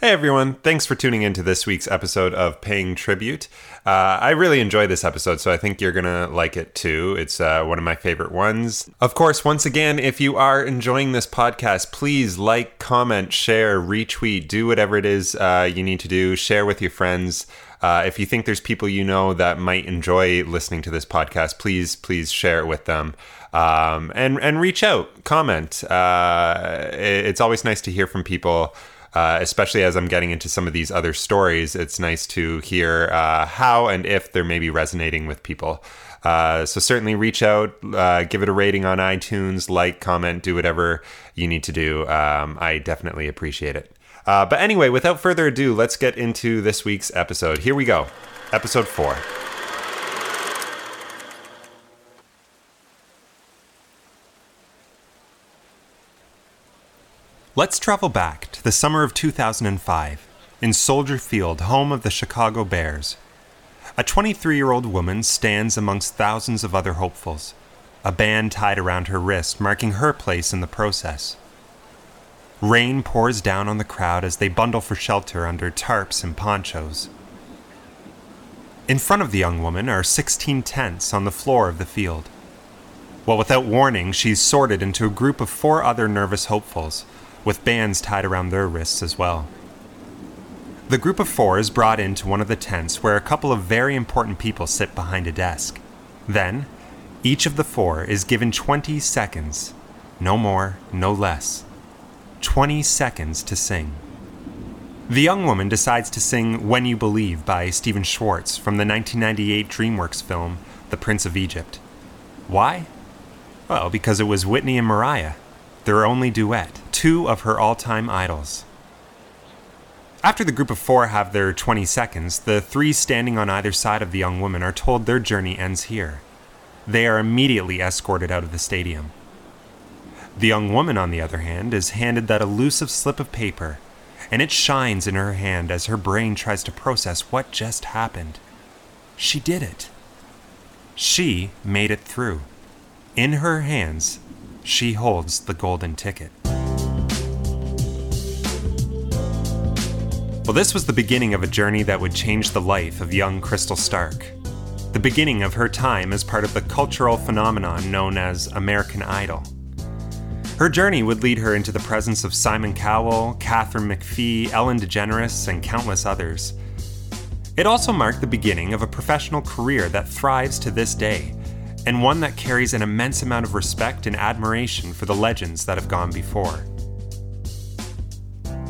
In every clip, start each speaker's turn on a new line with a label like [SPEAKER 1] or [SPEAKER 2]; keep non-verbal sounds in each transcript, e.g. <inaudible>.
[SPEAKER 1] Hey everyone, thanks for tuning in to this week's episode of Paying Tribute. Uh, I really enjoy this episode, so I think you're gonna like it too. It's uh, one of my favorite ones. Of course, once again, if you are enjoying this podcast, please like, comment, share, retweet, do whatever it is uh, you need to do. Share with your friends. Uh, if you think there's people you know that might enjoy listening to this podcast, please, please share it with them. Um, and and reach out, comment. Uh, it- it's always nice to hear from people uh, especially as I'm getting into some of these other stories, it's nice to hear uh, how and if they're maybe resonating with people. Uh, so certainly reach out, uh, give it a rating on iTunes, like, comment, do whatever you need to do. Um, I definitely appreciate it. Uh, but anyway, without further ado, let's get into this week's episode. Here we go, episode four. Let's travel back to the summer of 2005 in Soldier Field, home of the Chicago Bears. A 23 year old woman stands amongst thousands of other hopefuls, a band tied around her wrist marking her place in the process. Rain pours down on the crowd as they bundle for shelter under tarps and ponchos. In front of the young woman are 16 tents on the floor of the field. Well, without warning, she's sorted into a group of four other nervous hopefuls, with bands tied around their wrists as well. The group of four is brought into one of the tents where a couple of very important people sit behind a desk. Then, each of the four is given 20 seconds, no more, no less. 20 seconds to sing. The young woman decides to sing When You Believe by Stephen Schwartz from the 1998 DreamWorks film The Prince of Egypt. Why? Well, because it was Whitney and Mariah, their only duet, two of her all time idols. After the group of four have their 20 seconds, the three standing on either side of the young woman are told their journey ends here. They are immediately escorted out of the stadium. The young woman, on the other hand, is handed that elusive slip of paper, and it shines in her hand as her brain tries to process what just happened. She did it. She made it through. In her hands, she holds the golden ticket. Well, this was the beginning of a journey that would change the life of young Crystal Stark. The beginning of her time as part of the cultural phenomenon known as American Idol. Her journey would lead her into the presence of Simon Cowell, Katharine McPhee, Ellen DeGeneres, and countless others. It also marked the beginning of a professional career that thrives to this day, and one that carries an immense amount of respect and admiration for the legends that have gone before.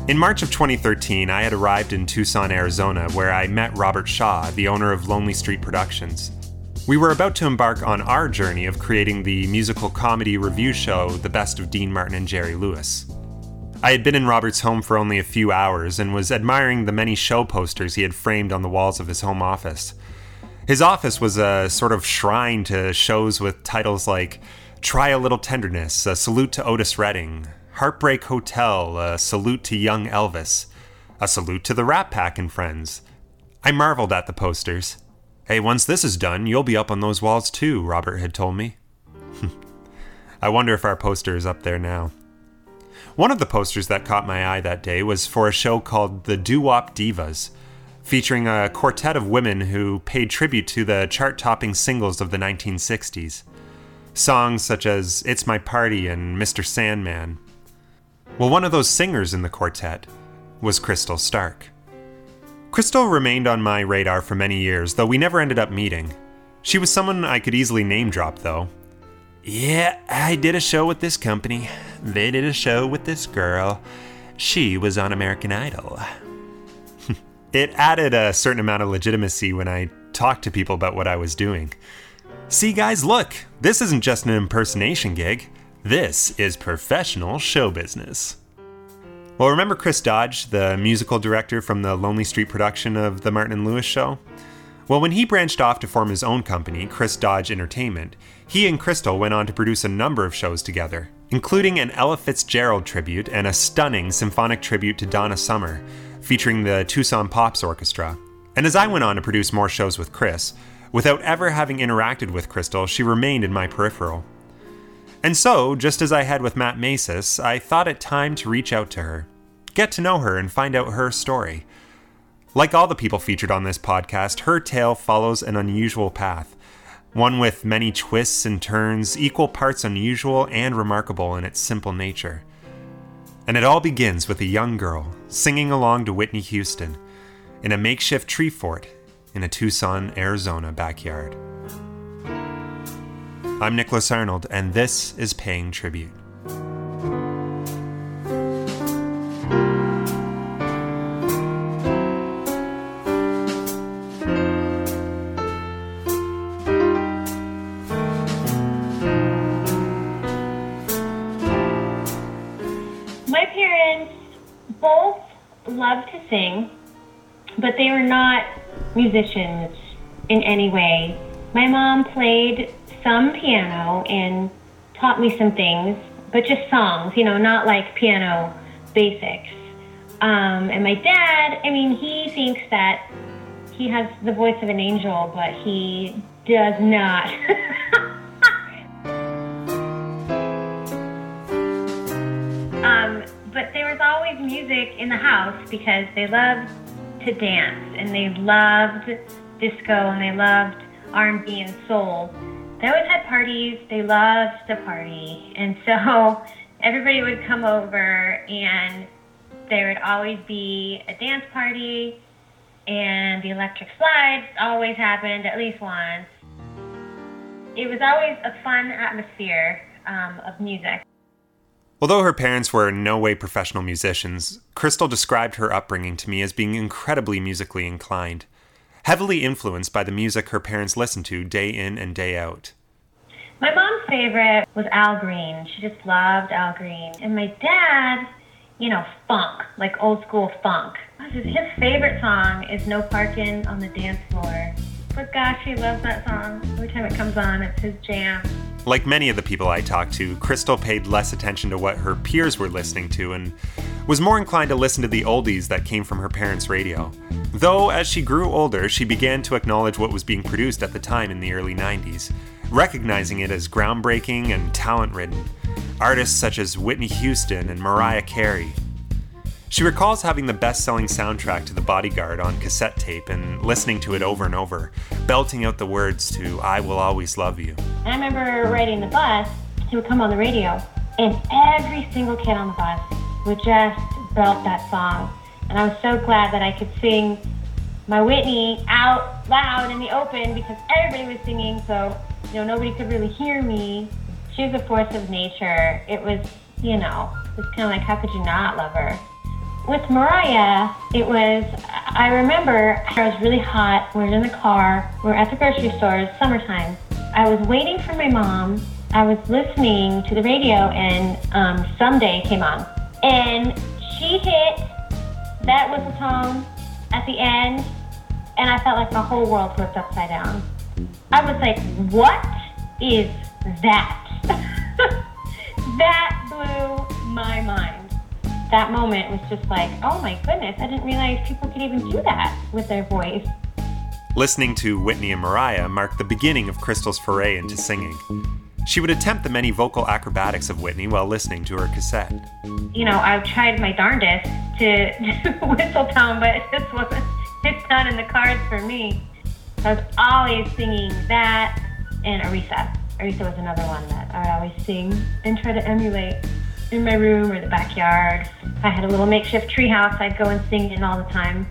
[SPEAKER 1] In March of 2013, I had arrived in Tucson, Arizona, where I met Robert Shaw, the owner of Lonely Street Productions. We were about to embark on our journey of creating the musical comedy review show, The Best of Dean Martin and Jerry Lewis. I had been in Robert's home for only a few hours and was admiring the many show posters he had framed on the walls of his home office. His office was a sort of shrine to shows with titles like Try a Little Tenderness, A Salute to Otis Redding, Heartbreak Hotel, A Salute to Young Elvis, A Salute to the Rat Pack and Friends. I marveled at the posters. Hey, once this is done, you'll be up on those walls too, Robert had told me. <laughs> I wonder if our poster is up there now. One of the posters that caught my eye that day was for a show called The Doo Wop Divas, featuring a quartet of women who paid tribute to the chart topping singles of the 1960s. Songs such as It's My Party and Mr. Sandman. Well, one of those singers in the quartet was Crystal Stark. Crystal remained on my radar for many years, though we never ended up meeting. She was someone I could easily name drop, though. Yeah, I did a show with this company. They did a show with this girl. She was on American Idol. It added a certain amount of legitimacy when I talked to people about what I was doing. See, guys, look, this isn't just an impersonation gig. This is professional show business. Well, remember Chris Dodge, the musical director from the Lonely Street production of The Martin and Lewis Show? Well, when he branched off to form his own company, Chris Dodge Entertainment, he and Crystal went on to produce a number of shows together, including an Ella Fitzgerald tribute and a stunning symphonic tribute to Donna Summer, featuring the Tucson Pops Orchestra. And as I went on to produce more shows with Chris, without ever having interacted with Crystal, she remained in my peripheral. And so, just as I had with Matt Masis, I thought it time to reach out to her. get to know her and find out her story. Like all the people featured on this podcast, her tale follows an unusual path, one with many twists and turns, equal parts unusual and remarkable in its simple nature. And it all begins with a young girl singing along to Whitney Houston in a makeshift tree fort in a Tucson, Arizona backyard. I'm Nicholas Arnold, and this is Paying Tribute.
[SPEAKER 2] But they were not musicians in any way. My mom played some piano and taught me some things, but just songs, you know, not like piano basics. Um, and my dad, I mean, he thinks that he has the voice of an angel, but he does not. <laughs> um, but there was always music in the house because they loved to dance and they loved disco and they loved R&B and soul they always had parties. They loved to party. And so <laughs> everybody would come over and there would always be a dance party and the electric slide always happened at least once. It was always a fun atmosphere um, of music.
[SPEAKER 1] Although her parents were in no way professional musicians, Crystal described her upbringing to me as being incredibly musically inclined heavily influenced by the music her parents listened to day in and day out.
[SPEAKER 2] My mom's favorite was Al Green. She just loved Al Green. And my dad, you know, funk, like old school funk. His favorite song is No Parking on the Dance Floor. But gosh, he loves that song. Every time it comes on, it's his jam.
[SPEAKER 1] Like many of the people I talked to, Crystal paid less attention to what her peers were listening to and was more inclined to listen to the oldies that came from her parents' radio. Though, as she grew older, she began to acknowledge what was being produced at the time in the early 90s, recognizing it as groundbreaking and talent ridden. Artists such as Whitney Houston and Mariah Carey, she recalls having the best selling soundtrack to The Bodyguard on cassette tape and listening to it over and over, belting out the words to I Will Always Love You.
[SPEAKER 2] I remember riding the bus, he would come on the radio, and every single kid on the bus would just belt that song. And I was so glad that I could sing my Whitney out loud in the open because everybody was singing, so you know nobody could really hear me. She was a force of nature. It was, you know, it was kind of like how could you not love her? With Mariah, it was, I remember I was really hot. We were in the car. We were at the grocery store. Summertime. I was waiting for my mom. I was listening to the radio, and um, Someday came on. And she hit that whistle tone at the end, and I felt like my whole world flipped upside down. I was like, what is that? <laughs> that blew my mind that moment was just like, oh my goodness, I didn't realize people could even do that with their voice.
[SPEAKER 1] Listening to Whitney and Mariah marked the beginning of Crystal's foray into singing. She would attempt the many vocal acrobatics of Whitney while listening to her cassette.
[SPEAKER 2] You know, I've tried my darndest to <laughs> whistle tone, but it just wasn't, it's not in the cards for me. I was always singing that and Aretha. Aretha was another one that I would always sing and try to emulate in my room or the backyard. If I had a little makeshift treehouse, I'd go and sing in all the time.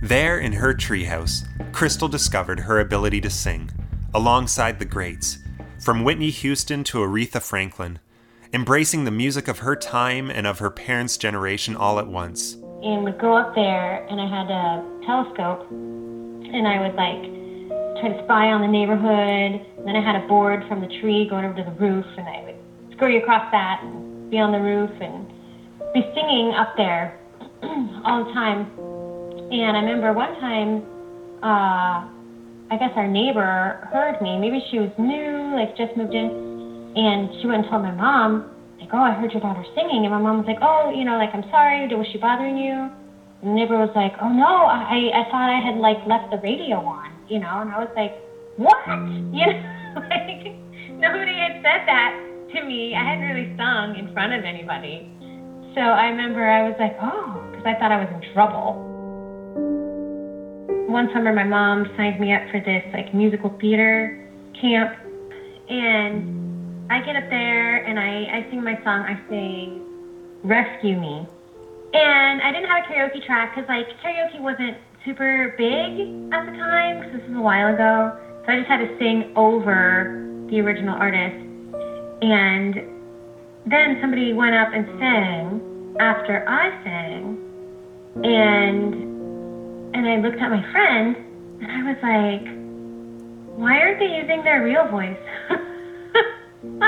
[SPEAKER 1] There in her treehouse, Crystal discovered her ability to sing, alongside the greats, from Whitney Houston to Aretha Franklin, embracing the music of her time and of her parents' generation all at once.
[SPEAKER 2] And would go up there, and I had a telescope, and I would like try to spy on the neighborhood. And then I had a board from the tree going over to the roof, and I would scurry across that be on the roof and be singing up there <clears throat> all the time. And I remember one time, uh, I guess our neighbor heard me. Maybe she was new, like just moved in, and she went and told my mom, like, "Oh, I heard your daughter singing." And my mom was like, "Oh, you know, like I'm sorry. Was she bothering you?" And the neighbor was like, "Oh no, I I thought I had like left the radio on, you know." And I was like, "What?" <laughs> You know, <laughs> like nobody had said that to me. I hadn't really sung in front of anybody. So I remember I was like, oh, because I thought I was in trouble. One summer, my mom signed me up for this like musical theater camp, and I get up there and I, I sing my song. I sing "Rescue Me," and I didn't have a karaoke track because like karaoke wasn't super big at the time because this was a while ago. So I just had to sing over the original artist, and then somebody went up and sang after I sang, and and I looked at my friend and I was like, why aren't they using their real voice? <laughs> and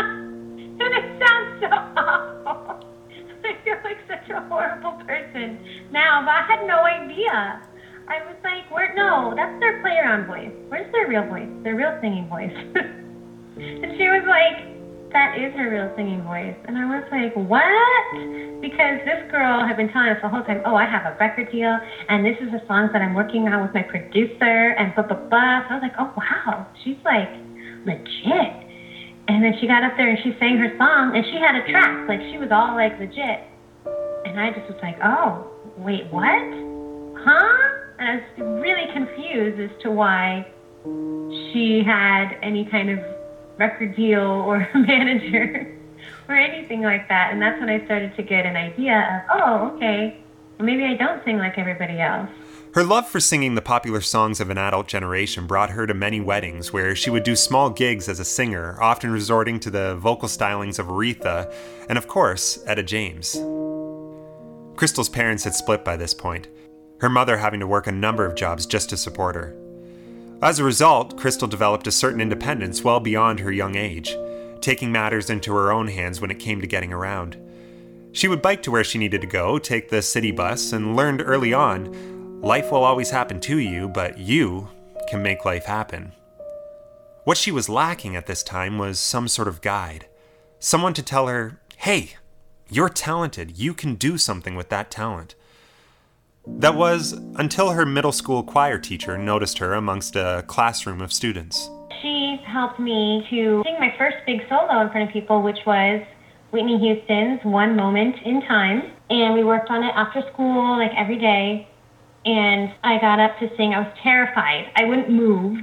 [SPEAKER 2] it sounds so awful. <laughs> I feel like such a horrible person now, but I had no idea. I was like, where? No, that's their player on voice. Where's their real voice? Their real singing voice. <laughs> and she was like, that is her real singing voice. And I was like, what? Because this girl had been telling us the whole time, oh, I have a record deal, and this is the songs that I'm working on with my producer, and blah, blah, blah. So I was like, oh, wow, she's like legit. And then she got up there and she sang her song, and she had a track. Like, she was all like legit. And I just was like, oh, wait, what? Huh? And I was really confused as to why she had any kind of record deal or <laughs> manager or anything like that. And that's when I started to get an idea of, oh, okay, well, maybe I don't sing like everybody else.
[SPEAKER 1] Her love for singing the popular songs of an adult generation brought her to many weddings where she would do small gigs as a singer, often resorting to the vocal stylings of Aretha and, of course, Etta James. Crystal's parents had split by this point, her mother having to work a number of jobs just to support her. As a result, Crystal developed a certain independence well beyond her young age, taking matters into her own hands when it came to getting around. She would bike to where she needed to go, take the city bus, and learned early on life will always happen to you, but you can make life happen. What she was lacking at this time was some sort of guide, someone to tell her, hey, you're talented, you can do something with that talent. That was until her middle school choir teacher noticed her amongst a classroom of students.
[SPEAKER 2] She helped me to sing my first big solo in front of people, which was Whitney Houston's One Moment in Time. And we worked on it after school, like every day. And I got up to sing. I was terrified. I wouldn't move.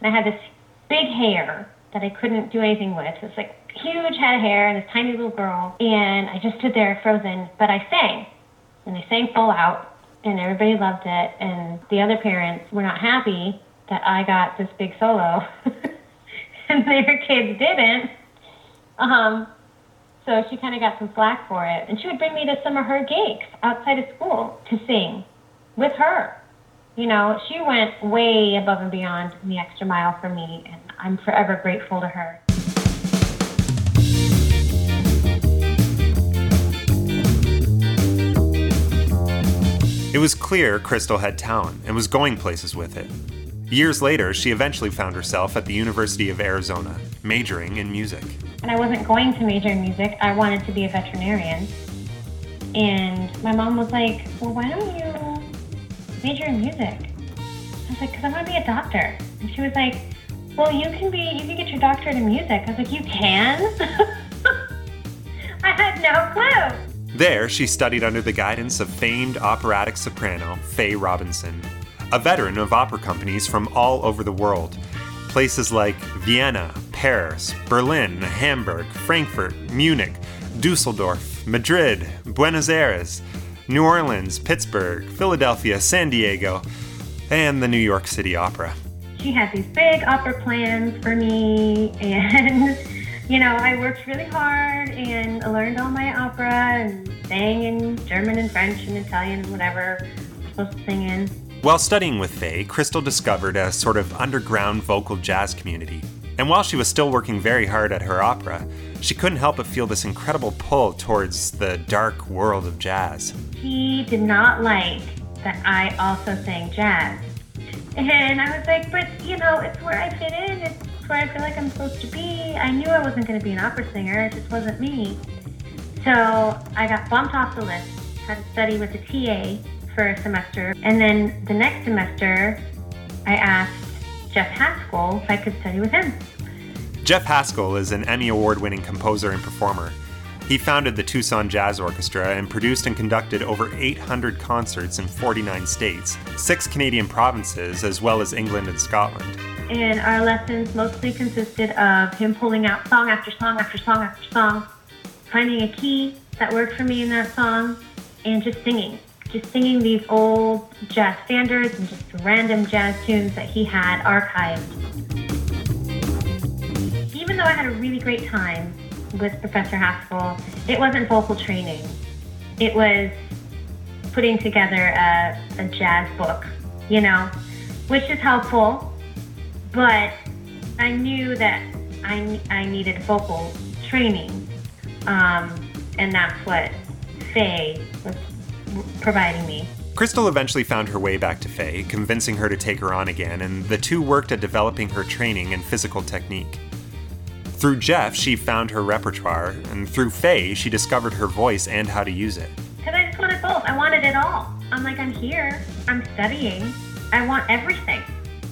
[SPEAKER 2] And I had this big hair that I couldn't do anything with. It's like huge head of hair and this tiny little girl. And I just stood there frozen. But I sang. And I sang full out and everybody loved it. And the other parents were not happy that I got this big solo, <laughs> and their kids didn't. Um, so she kind of got some flack for it. And she would bring me to some of her gigs outside of school to sing with her. You know, she went way above and beyond the extra mile for me, and I'm forever grateful to her.
[SPEAKER 1] It was clear Crystal had talent and was going places with it. Years later, she eventually found herself at the University of Arizona, majoring in music.
[SPEAKER 2] And I wasn't going to major in music, I wanted to be a veterinarian. And my mom was like, Well, why don't you major in music? I was like, Because I want to be a doctor. And she was like, Well, you can be, you can get your doctorate in music. I was like, You can? <laughs> I had no clue.
[SPEAKER 1] There, she studied under the guidance of famed operatic soprano Faye Robinson, a veteran of opera companies from all over the world. Places like Vienna, Paris, Berlin, Hamburg, Frankfurt, Munich, Dusseldorf, Madrid, Buenos Aires, New Orleans, Pittsburgh, Philadelphia, San Diego, and the New York City Opera.
[SPEAKER 2] She had these big opera plans for me, and <laughs> you know, I worked really hard and learned all my opera and sang in German and French and Italian and whatever I'm supposed to sing in.
[SPEAKER 1] While studying with Faye, Crystal discovered a sort of underground vocal jazz community. And while she was still working very hard at her opera, she couldn't help but feel this incredible pull towards the dark world of jazz.
[SPEAKER 2] He did not like that I also sang jazz. And I was like, but you know, it's where I fit in. It's where I feel like I'm supposed to be. I knew I wasn't going to be an opera singer, it just wasn't me. So I got bumped off the list, had to study with a TA for a semester. And then the next semester, I asked Jeff Haskell if I could study with him.
[SPEAKER 1] Jeff Haskell is an Emmy Award winning composer and performer. He founded the Tucson Jazz Orchestra and produced and conducted over 800 concerts in 49 states, six Canadian provinces, as well as England and Scotland.
[SPEAKER 2] And our lessons mostly consisted of him pulling out song after song after song after song, finding a key that worked for me in that song, and just singing. Just singing these old jazz standards and just random jazz tunes that he had archived. Even though I had a really great time, with Professor Haskell, it wasn't vocal training. It was putting together a, a jazz book, you know, which is helpful, but I knew that I, I needed vocal training, um, and that's what Faye was providing me.
[SPEAKER 1] Crystal eventually found her way back to Faye, convincing her to take her on again, and the two worked at developing her training and physical technique. Through Jeff, she found her repertoire, and through Faye, she discovered her voice and how to use it.
[SPEAKER 2] Because I just wanted both. I wanted it all. I'm like, I'm here. I'm studying. I want everything.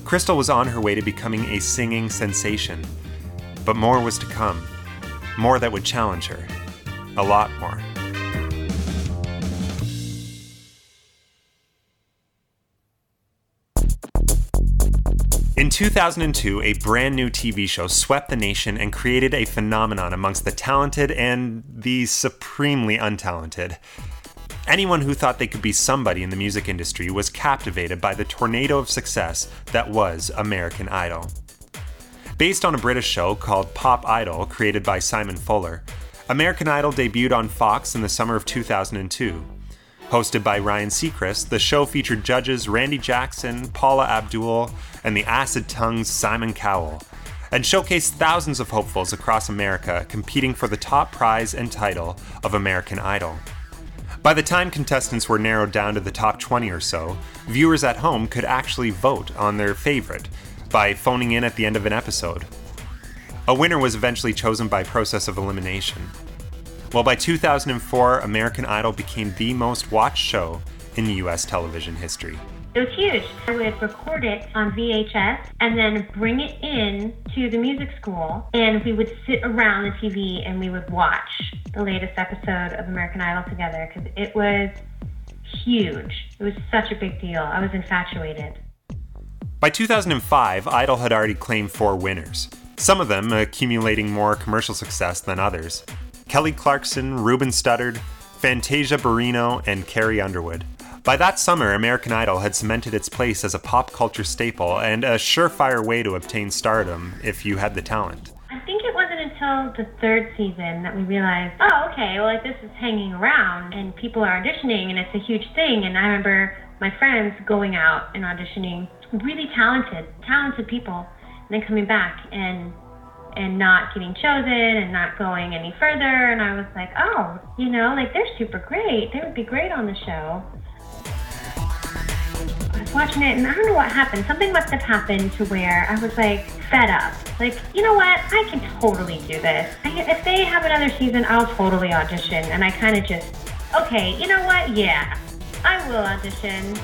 [SPEAKER 1] Crystal was on her way to becoming a singing sensation. But more was to come. More that would challenge her. A lot more. In 2002, a brand new TV show swept the nation and created a phenomenon amongst the talented and the supremely untalented. Anyone who thought they could be somebody in the music industry was captivated by the tornado of success that was American Idol. Based on a British show called Pop Idol, created by Simon Fuller, American Idol debuted on Fox in the summer of 2002. Hosted by Ryan Seacrest, the show featured judges Randy Jackson, Paula Abdul, and the acid tongued Simon Cowell, and showcased thousands of hopefuls across America competing for the top prize and title of American Idol. By the time contestants were narrowed down to the top 20 or so, viewers at home could actually vote on their favorite by phoning in at the end of an episode. A winner was eventually chosen by process of elimination. Well, by 2004, American Idol became the most watched show in US television history.
[SPEAKER 2] It was huge. I would record it on VHS and then bring it in to the music school, and we would sit around the TV and we would watch the latest episode of American Idol together because it was huge. It was such a big deal. I was infatuated.
[SPEAKER 1] By 2005, Idol had already claimed four winners, some of them accumulating more commercial success than others. Kelly Clarkson, Ruben Studdard, Fantasia Barrino, and Carrie Underwood. By that summer, American Idol had cemented its place as a pop culture staple and a surefire way to obtain stardom if you had the talent.
[SPEAKER 2] I think it wasn't until the third season that we realized, oh, okay, well, like this is hanging around and people are auditioning and it's a huge thing. And I remember my friends going out and auditioning, really talented, talented people, and then coming back and and not getting chosen and not going any further. And I was like, oh, you know, like they're super great. They would be great on the show. Watching it and I don't know what happened. Something must have happened to where I was like fed up. Like, you know what? I can totally do this. I, if they have another season, I'll totally audition. And I kind of just, okay, you know what? Yeah, I will audition.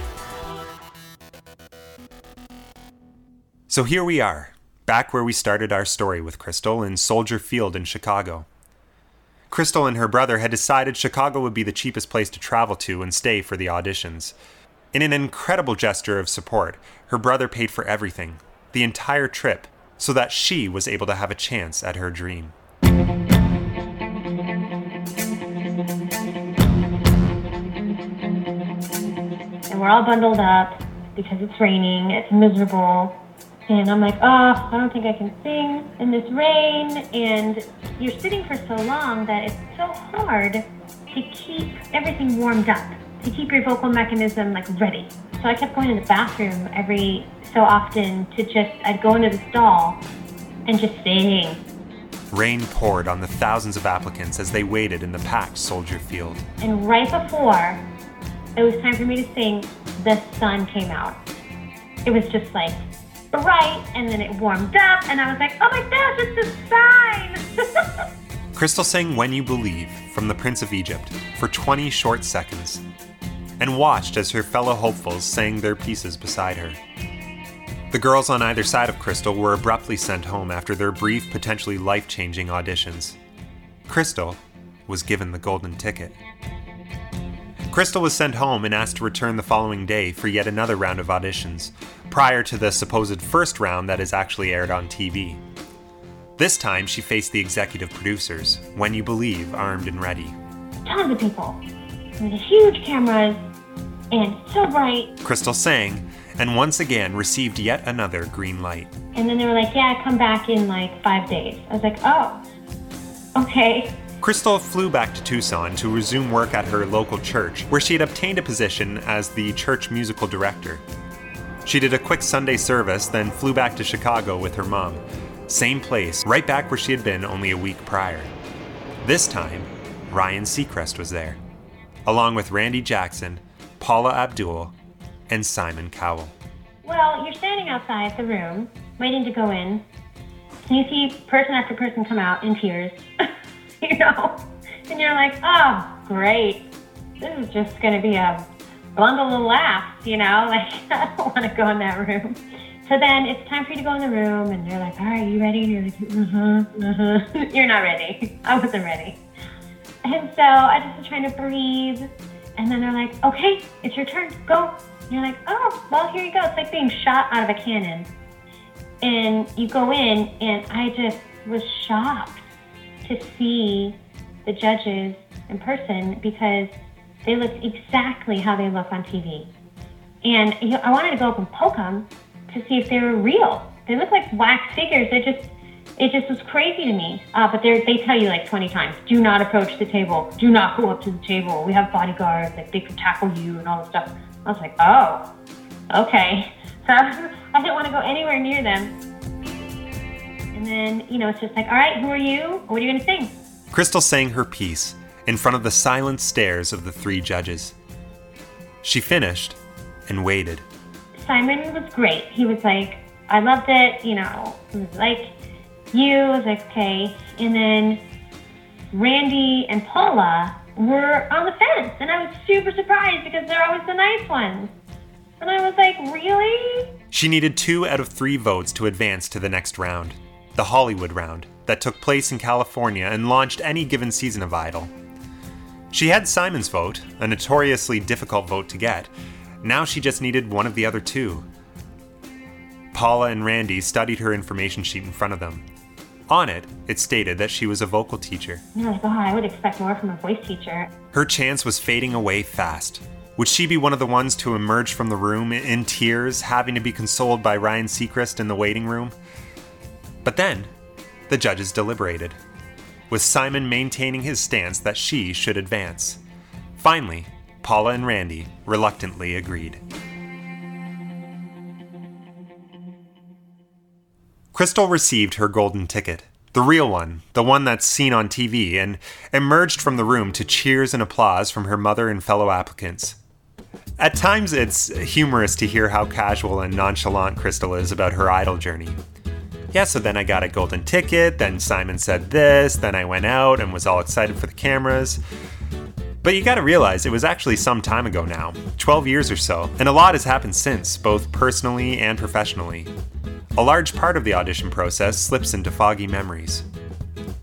[SPEAKER 1] So here we are, back where we started our story with Crystal in Soldier Field in Chicago. Crystal and her brother had decided Chicago would be the cheapest place to travel to and stay for the auditions. In an incredible gesture of support, her brother paid for everything, the entire trip, so that she was able to have a chance at her dream.
[SPEAKER 2] And we're all bundled up because it's raining, it's miserable, and I'm like, oh, I don't think I can sing in this rain. And you're sitting for so long that it's so hard to keep everything warmed up, to keep your vocal mechanism like ready. So I kept going to the bathroom every so often to just, I'd go into the stall and just sing.
[SPEAKER 1] Rain poured on the thousands of applicants as they waited in the packed soldier field.
[SPEAKER 2] And right before it was time for me to sing, the sun came out. It was just like bright, and then it warmed up, and I was like, oh my gosh, it's a sign! <laughs>
[SPEAKER 1] Crystal sang When You Believe from The Prince of Egypt for 20 short seconds and watched as her fellow hopefuls sang their pieces beside her. The girls on either side of Crystal were abruptly sent home after their brief, potentially life changing auditions. Crystal was given the golden ticket. Crystal was sent home and asked to return the following day for yet another round of auditions, prior to the supposed first round that is actually aired on TV. This time, she faced the executive producers, When You Believe, armed and ready.
[SPEAKER 2] Tons of people. With huge cameras and so bright.
[SPEAKER 1] Crystal sang, and once again received yet another green light.
[SPEAKER 2] And then they were like, yeah, come back in like five days. I was like, oh, okay.
[SPEAKER 1] Crystal flew back to Tucson to resume work at her local church, where she had obtained a position as the church musical director. She did a quick Sunday service, then flew back to Chicago with her mom. Same place, right back where she had been only a week prior. This time, Ryan Seacrest was there, along with Randy Jackson, Paula Abdul, and Simon Cowell.
[SPEAKER 2] Well, you're standing outside the room, waiting to go in, and you see person after person come out in tears, <laughs> you know, and you're like, oh, great. This is just going to be a bundle of laughs, you know, <laughs> like I don't want to go in that room. So then it's time for you to go in the room, and they're like, all right, you ready? And you're like, uh huh, uh huh. you're not ready. <laughs> I wasn't ready. And so I just was trying to breathe. And then they're like, okay, it's your turn. Go. And you're like, oh, well, here you go. It's like being shot out of a cannon. And you go in, and I just was shocked to see the judges in person because they looked exactly how they look on TV. And I wanted to go up and poke them to see if they were real. They look like wax figures. They're just, it just was crazy to me. Uh, but they they tell you like 20 times, do not approach the table. Do not go up to the table. We have bodyguards. Like they could tackle you and all this stuff. I was like, oh, okay. <laughs> So <laughs> I didn't want to go anywhere near them. And then, you know, it's just like, all right, who are you? What are you going to sing?
[SPEAKER 1] Crystal sang her piece in front of the silent stares of the three judges. She finished and waited.
[SPEAKER 2] Simon was great. He was like, I loved it, you know, he was like you, was okay. And then Randy and Paula were on the fence, and I was super surprised because they're always the nice ones. And I was like, really?
[SPEAKER 1] She needed two out of three votes to advance to the next round, the Hollywood round, that took place in California and launched any given season of Idol. She had Simon's vote, a notoriously difficult vote to get. Now she just needed one of the other two. Paula and Randy studied her information sheet in front of them. On it, it stated that she was a vocal teacher.
[SPEAKER 2] I was like, I would expect more from a voice teacher.
[SPEAKER 1] Her chance was fading away fast. Would she be one of the ones to emerge from the room in tears, having to be consoled by Ryan Seacrest in the waiting room? But then, the judges deliberated, with Simon maintaining his stance that she should advance. Finally, Paula and Randy reluctantly agreed. Crystal received her golden ticket, the real one, the one that's seen on TV, and emerged from the room to cheers and applause from her mother and fellow applicants. At times, it's humorous to hear how casual and nonchalant Crystal is about her idol journey. Yeah, so then I got a golden ticket, then Simon said this, then I went out and was all excited for the cameras. But you gotta realize it was actually some time ago now 12 years or so, and a lot has happened since, both personally and professionally. A large part of the audition process slips into foggy memories.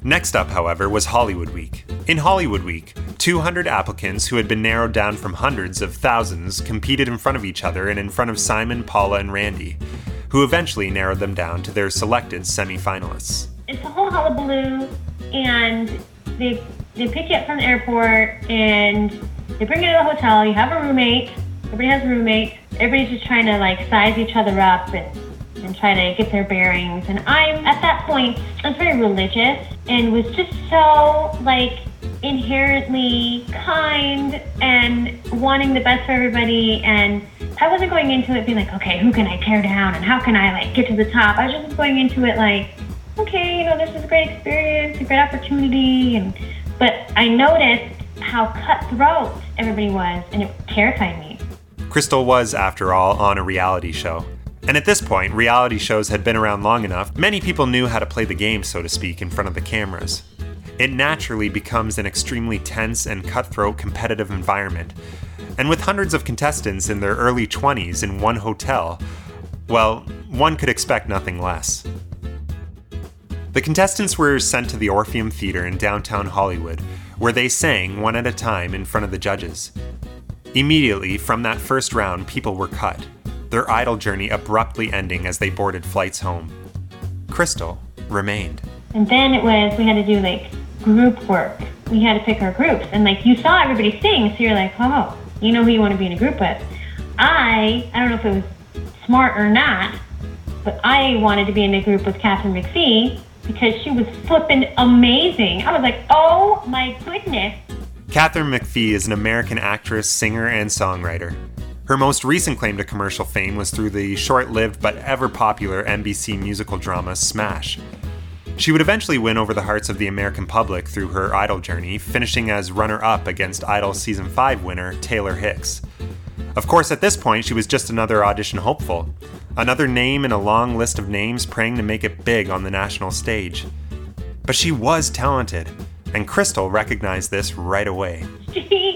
[SPEAKER 1] Next up, however, was Hollywood Week. In Hollywood Week, 200 applicants who had been narrowed down from hundreds of thousands competed in front of each other and in front of Simon, Paula, and Randy, who eventually narrowed them down to their selected semi-finalists.
[SPEAKER 2] It's a whole hullabaloo, and they they pick you up from the airport and they bring you to the hotel. You have a roommate. Everybody has a roommate. Everybody's just trying to like size each other up and and try to get their bearings. And I'm at that point, I was very religious and was just so like inherently kind and wanting the best for everybody. And I wasn't going into it being like, okay, who can I tear down and how can I like get to the top? I was just going into it like, okay, you know, this is a great experience, a great opportunity, and but I noticed how cutthroat everybody was, and it terrified me.
[SPEAKER 1] Crystal was, after all, on a reality show. And at this point, reality shows had been around long enough, many people knew how to play the game, so to speak, in front of the cameras. It naturally becomes an extremely tense and cutthroat competitive environment. And with hundreds of contestants in their early 20s in one hotel, well, one could expect nothing less. The contestants were sent to the Orpheum Theater in downtown Hollywood, where they sang one at a time in front of the judges. Immediately from that first round, people were cut, their idol journey abruptly ending as they boarded flights home. Crystal remained.
[SPEAKER 2] And then it was, we had to do like group work. We had to pick our groups. And like you saw everybody sing, so you're like, oh, you know who you want to be in a group with. I, I don't know if it was smart or not, but I wanted to be in a group with Katharine McPhee because she was flipping amazing. I was like, oh my goodness.
[SPEAKER 1] Katharine McPhee is an American actress, singer, and songwriter. Her most recent claim to commercial fame was through the short lived but ever popular NBC musical drama Smash. She would eventually win over the hearts of the American public through her Idol journey, finishing as runner up against Idol Season 5 winner Taylor Hicks. Of course, at this point, she was just another audition hopeful, another name in a long list of names praying to make it big on the national stage. But she was talented, and Crystal recognized this right away. <laughs>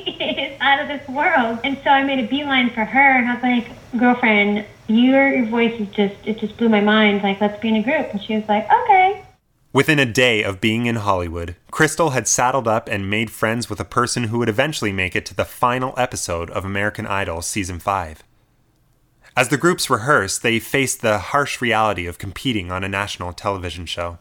[SPEAKER 2] Out of this world. And so I made a beeline for her, and I was like, girlfriend, your, your voice is just, it just blew my mind. Like, let's be in a group. And she was like, okay.
[SPEAKER 1] Within a day of being in Hollywood, Crystal had saddled up and made friends with a person who would eventually make it to the final episode of American Idol Season 5. As the groups rehearsed, they faced the harsh reality of competing on a national television show.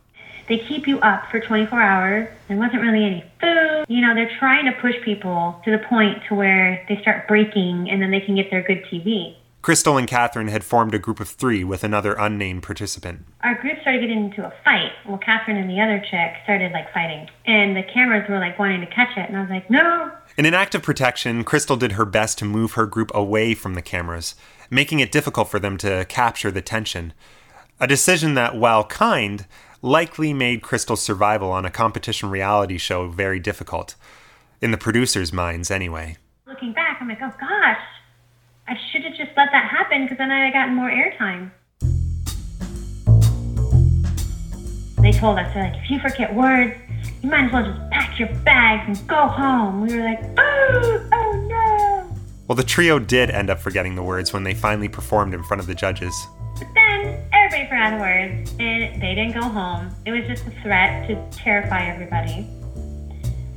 [SPEAKER 2] They keep you up for 24 hours. There wasn't really any food. You know, they're trying to push people to the point to where they start breaking and then they can get their good TV.
[SPEAKER 1] Crystal and Katharine had formed a group of three with another unnamed participant.
[SPEAKER 2] Our group started getting into a fight. Well, Katharine and the other chick started like fighting, and the cameras were like wanting to catch it, and I was like, no.
[SPEAKER 1] In an act of protection, Crystal did her best to move her group away from the cameras, making it difficult for them to capture the tension. A decision that, while kind, likely made Crystal's survival on a competition reality show very difficult. In the producers' minds, anyway.
[SPEAKER 2] Looking back, I'm like, oh gosh, I should have just let that happen because then I'd have gotten more airtime. They told us, they're like, if you forget words, you might as well just pack your bags and go home. We were like, oh, oh no.
[SPEAKER 1] Well, the trio did end up forgetting the words when they finally performed in front of the judges.
[SPEAKER 2] But then everybody forgot the words and they didn't go home. It was just a threat to terrify everybody,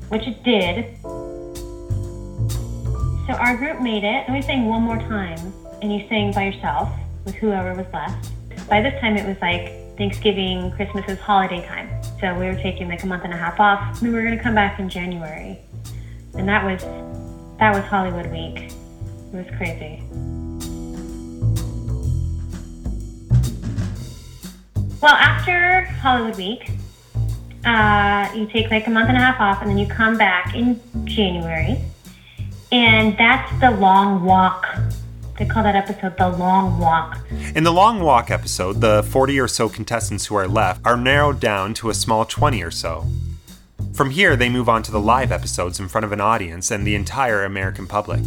[SPEAKER 2] which it did. So our group made it, and we sang one more time, and you sang by yourself with whoever was left. By this time, it was like Thanksgiving, Christmas was holiday time. So we were taking like a month and a half off. We were going to come back in January, and that was that was Hollywood week. It was crazy. Well, after Hollywood week, uh, you take like a month and a half off, and then you come back in January and that's the long walk. They call that episode the long walk.
[SPEAKER 1] In the long walk episode, the 40 or so contestants who are left are narrowed down to a small 20 or so. From here, they move on to the live episodes in front of an audience and the entire American public.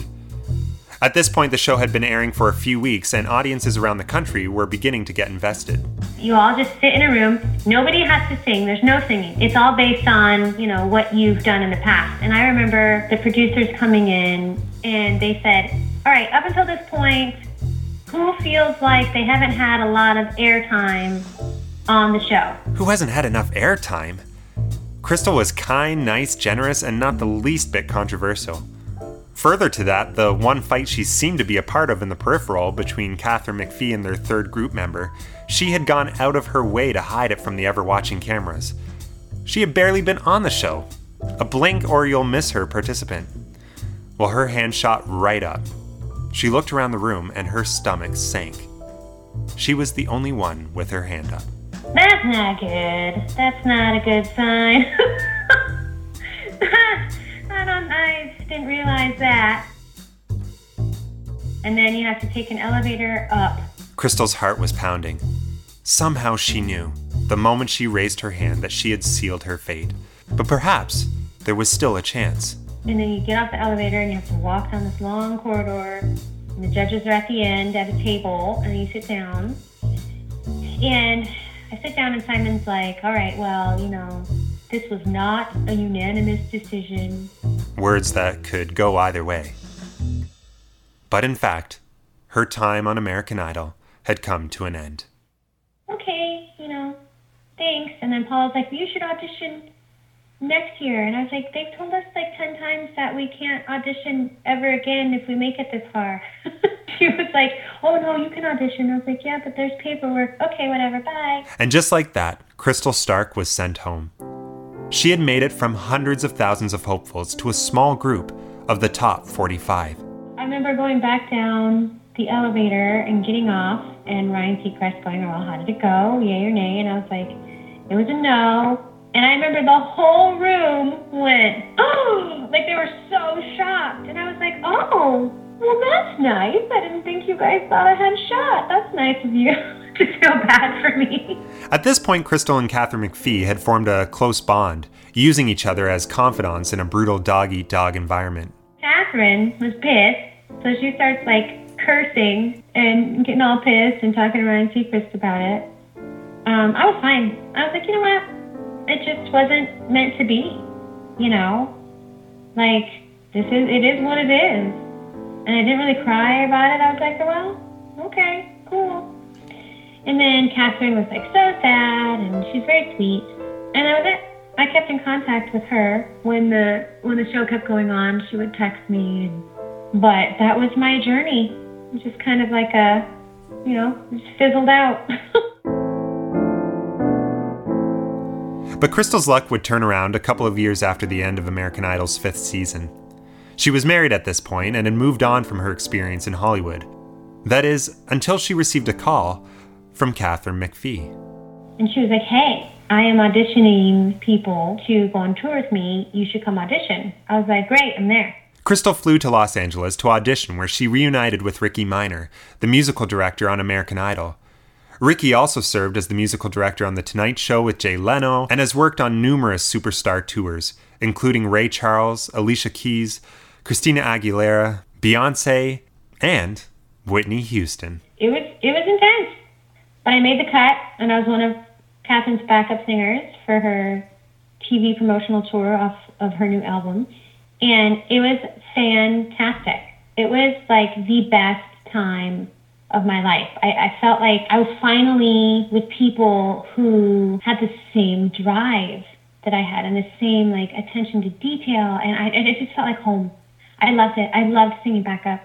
[SPEAKER 1] At this point, the show had been airing for a few weeks, and audiences around the country were beginning to get invested.
[SPEAKER 2] You all just sit in a room. Nobody has to sing. There's no singing. It's all based on, you know, what you've done in the past. And I remember the producers coming in and they said, all right, up until this point, who feels like they haven't had a lot of airtime on the show?
[SPEAKER 1] Who hasn't had enough airtime? Crystal was kind, nice, generous, and not the least bit controversial. Further to that, the one fight she seemed to be a part of in the peripheral between Katharine McPhee and their third group member, she had gone out of her way to hide it from the ever watching cameras. She had barely been on the show, a blink or you'll miss her participant. Well, her hand shot right up. She looked around the room and her stomach sank. She was the only one with her hand up.
[SPEAKER 2] That's not good. That's not a good sign. <laughs> <laughs> I don't I didn't realize that. And then you have to take an elevator up.
[SPEAKER 1] Crystal's heart was pounding. Somehow she knew, the moment she raised her hand, that she had sealed her fate. But perhaps there was still a chance.
[SPEAKER 2] And then you get off the elevator and you have to walk down this long corridor. And the judges are at the end at a table, and you sit down. And I sit down, and Simon's like, All right, well, you know, this was not a unanimous decision.
[SPEAKER 1] Words that could go either way. But in fact, her time on American Idol had come to an end.
[SPEAKER 2] Okay, you know, thanks. And then Paul's like, you should audition next year. And I was like, they've told us like 10 times that we can't audition ever again if we make it this far. <laughs> she was like, oh no, you can audition. I was like, yeah, but there's paperwork. Okay, whatever, bye.
[SPEAKER 1] And just like that, Crystal Stark was sent home. She had made it from hundreds of thousands of hopefuls to a small group of the top 45.
[SPEAKER 2] I remember going back down the elevator and getting off, and Ryan Seacrest going, well, how did it go? Yay or nay? And I was like, it was a no. And I remember the whole room went, oh, like they were so shocked. And I was like, oh, well, that's nice. I didn't think you guys thought I had a shot. That's nice of you <laughs> to feel bad for me.
[SPEAKER 1] At this point, Crystal and Katharine McPhee had formed a close bond, using each other as confidants in a brutal dog eat dog environment.
[SPEAKER 2] Katharine was pissed, so she starts like cursing and getting all pissed and talking to Ryan Seacrest about it. Um, I was fine. I was like, you know what? it just wasn't meant to be, you know? Like, this is, it is what it is. And I didn't really cry about it. I was like, well, okay, cool. And then Katharine was like so sad and she's very sweet. And that was. I kept in contact with her when the when the show kept going on. She would text me, but that was my journey. Just kind of like a, you know, just fizzled out. <laughs>
[SPEAKER 1] But Crystal's luck would turn around a couple of years after the end of American Idol's fifth season. She was married at this point and had moved on from her experience in Hollywood. That is, until she received a call from Katharine McPhee.
[SPEAKER 2] And she was like, hey, I am auditioning people to go on tour with me. You should come audition. I was like, great, I'm there.
[SPEAKER 1] Crystal flew to Los Angeles to audition, where she reunited with Rickey Minor, the musical director on American Idol. Rickey also served as the musical director on The Tonight Show with Jay Leno and has worked on numerous superstar tours, including Ray Charles, Alicia Keys, Christina Aguilera, Beyonce, and Whitney Houston.
[SPEAKER 2] It was it was but I made the cut, and I was one of Katharine's backup singers for her TV promotional tour off of her new album, and it was fantastic. It was like the best time of my life. I, I felt like I was finally with people who had the same drive that I had and the same like attention to detail, and I it just felt like home. I loved it. I loved singing backup.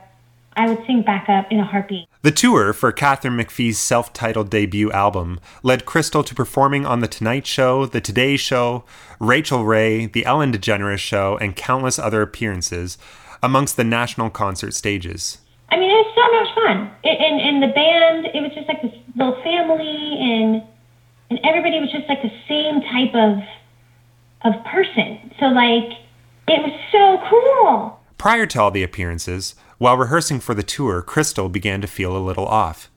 [SPEAKER 2] I would sing backup in a heartbeat.
[SPEAKER 1] The tour for Katharine McPhee's self titled debut album led Crystal to performing on The Tonight Show, The Today Show, Rachael Ray, The Ellen DeGeneres Show, and countless other appearances amongst the national concert stages.
[SPEAKER 2] I mean, it was so much fun. It, and and the band, it was just like this little family, and and everybody was just like the same type of of person. So like, it was so cool.
[SPEAKER 1] Prior to all the appearances, while rehearsing for the tour, Crystal began to feel a little off.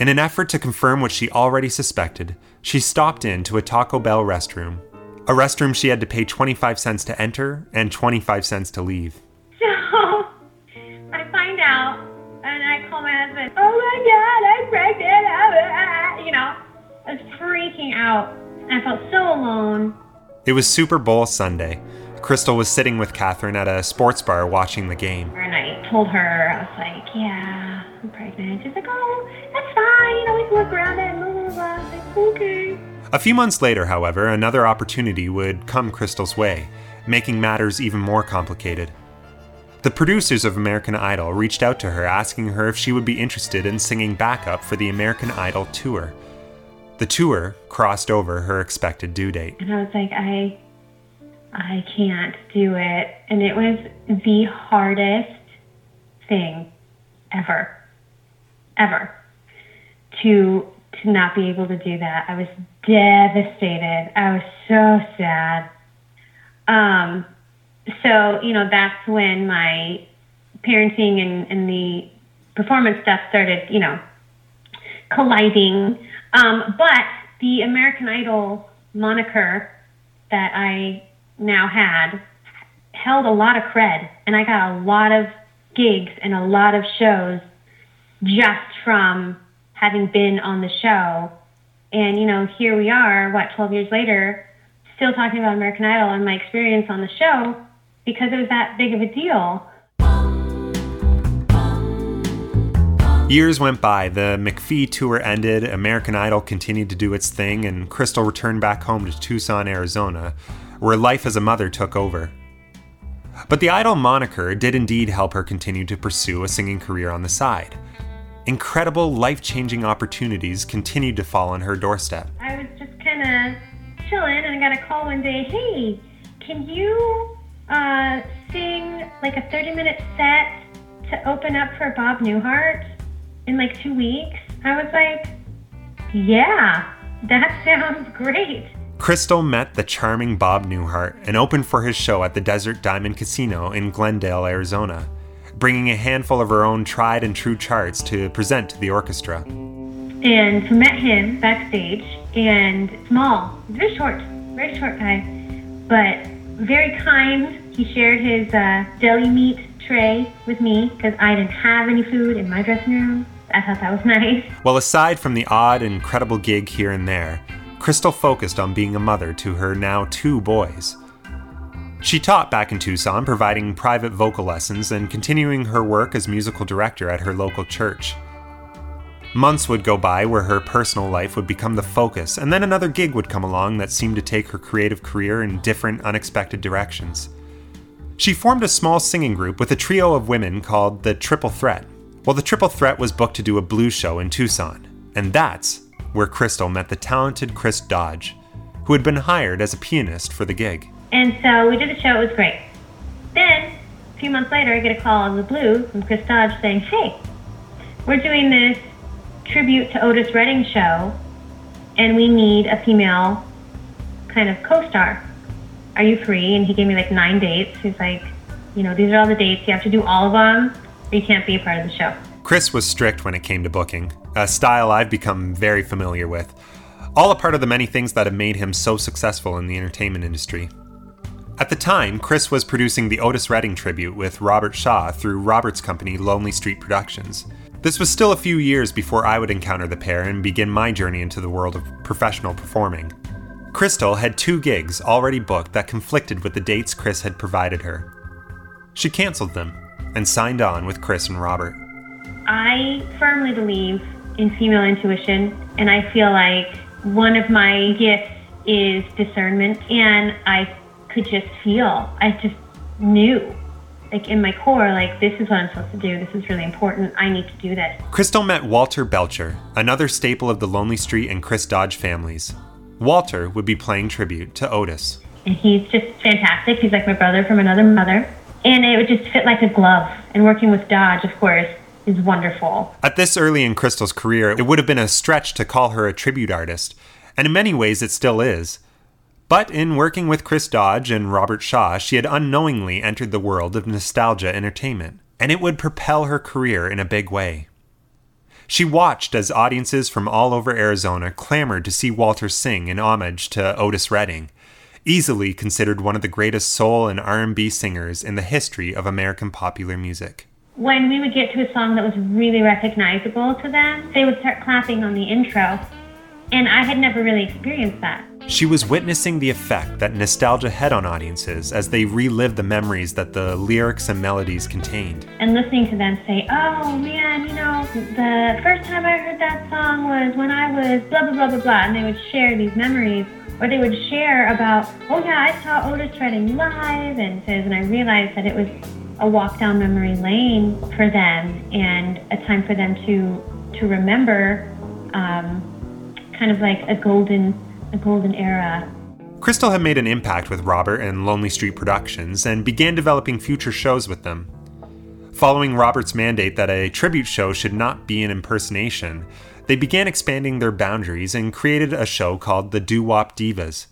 [SPEAKER 1] In an effort to confirm what she already suspected, she stopped into a Taco Bell restroom. A restroom she had to pay 25 cents to enter and 25 cents to leave. <laughs>
[SPEAKER 2] So I find out, and I call my husband. Oh my God, I'm pregnant! You know, I was freaking out. And I felt so alone.
[SPEAKER 1] It was Super Bowl Sunday. Crystal was sitting with Katharine at a sports bar watching the game.
[SPEAKER 2] And I told her, I was like, yeah, I'm pregnant. She's like, oh, that's fine. You know, we can work around it. Blah, blah, blah. I was like, okay.
[SPEAKER 1] A few months later, however, another opportunity would come Crystal's way, making matters even more complicated. The producers of American Idol reached out to her asking her if she would be interested in singing backup for the American Idol tour. The tour crossed over her expected due date.
[SPEAKER 2] And I was like, I I can't do it. And it was the hardest thing ever. Ever. To to not be able to do that. I was devastated. I was so sad. Um so you know that's when my parenting and, and the performance stuff started you know colliding um, but the american idol moniker that i now had held a lot of cred and i got a lot of gigs and a lot of shows just from having been on the show. And you know here we are what 12 years later still talking about american idol and my experience on the show because it was that big of a deal.
[SPEAKER 1] Years went by, the McPhee tour ended, American Idol continued to do its thing, and Crystal returned back home to Tucson, Arizona, where life as a mother took over. But the Idol moniker did indeed help her continue to pursue a singing career on the side. Incredible, life changing opportunities continued to fall on her doorstep.
[SPEAKER 2] I was just kind of chilling and I got a call one day hey, can you uh, sing like a 30 minute set to open up for Bob Newhart in like two weeks? I was like, yeah, that <laughs> sounds great.
[SPEAKER 1] Crystal met the charming Bob Newhart and opened for his show at the Desert Diamond Casino in Glendale, Arizona, bringing a handful of her own tried and true charts to present to the orchestra.
[SPEAKER 2] And met him backstage, and small, very short, very short guy, but very kind. He shared his uh, deli meat tray with me because I didn't have any food in my dressing room. I thought that was <laughs> nice.
[SPEAKER 1] Well, aside from the odd, incredible gig here and there, Crystal focused on being a mother to her now two boys. She taught back in Tucson, providing private vocal lessons and continuing her work as musical director at her local church. Months would go by where her personal life would become the focus, and then another gig would come along that seemed to take her creative career in different, unexpected directions. She formed a small singing group with a trio of women called the Triple Threat. Well, the Triple Threat was booked to do a blues show in Tucson, and that's where Crystal met the talented Chris Dodge, who had been hired as a pianist for the gig.
[SPEAKER 2] And so we did the show, it was great. Then, a few months later, I get a call on the blue from Chris Dodge saying, hey, we're doing this tribute to Otis Redding show, and we need a female kind of co star. Are you free? And he gave me like nine dates. He's like, you know, these are all the dates. You have to do all of them, or you can't be a part of the show.
[SPEAKER 1] Chris was strict when it came to booking, a style I've become very familiar with, all a part of the many things that have made him so successful in the entertainment industry. At the time, Chris was producing the Otis Redding tribute with Robert Shaw through Robert's company Lonely Street Productions. This was still a few years before I would encounter the pair and begin my journey into the world of professional performing. Crystal had two gigs already booked that conflicted with the dates Chris had provided her. She canceled them and signed on with Chris and Robert.
[SPEAKER 2] I firmly believe in female intuition, and I feel like one of my gifts is discernment, and I could just feel, I just knew. Like in my core, like this is what I'm supposed to do. This is really important. I need to do this.
[SPEAKER 1] Crystal met Walter Belcher, another staple of the Lonely Street and Chris Dodge families. Walter would be playing tribute to Otis.
[SPEAKER 2] And he's just fantastic. He's like my brother from another mother. And it would just fit like a glove. And working with Dodge, of course, is wonderful.
[SPEAKER 1] At this early in Crystal's career, it would have been a stretch to call her a tribute artist, and in many ways it still is. But in working with Chris Dodge and Robert Shaw, she had unknowingly entered the world of nostalgia entertainment, and it would propel her career in a big way. She watched as audiences from all over Arizona clamored to see Walter sing in homage to Otis Redding, easily considered one of the greatest soul and R&B singers in the history of American popular music
[SPEAKER 2] when we would get to a song that was really recognizable to them, they would start clapping on the intro. And I had never really experienced that.
[SPEAKER 1] She was witnessing the effect that nostalgia had on audiences as they relived the memories that the lyrics and melodies contained.
[SPEAKER 2] And listening to them say, oh man, you know, the first time I heard that song was when I was blah, blah, blah, blah, blah. And they would share these memories. Or they would share about, oh yeah, I saw Otis Redding live. And says, and I realized that it was a walk down memory lane for them and a time for them to to remember um, kind of like a golden a golden era.
[SPEAKER 1] Crystal had made an impact with Robert and Lonely Street Productions and began developing future shows with them. Following Robert's mandate that a tribute show should not be an impersonation, they began expanding their boundaries and created a show called the Doo Wop Divas,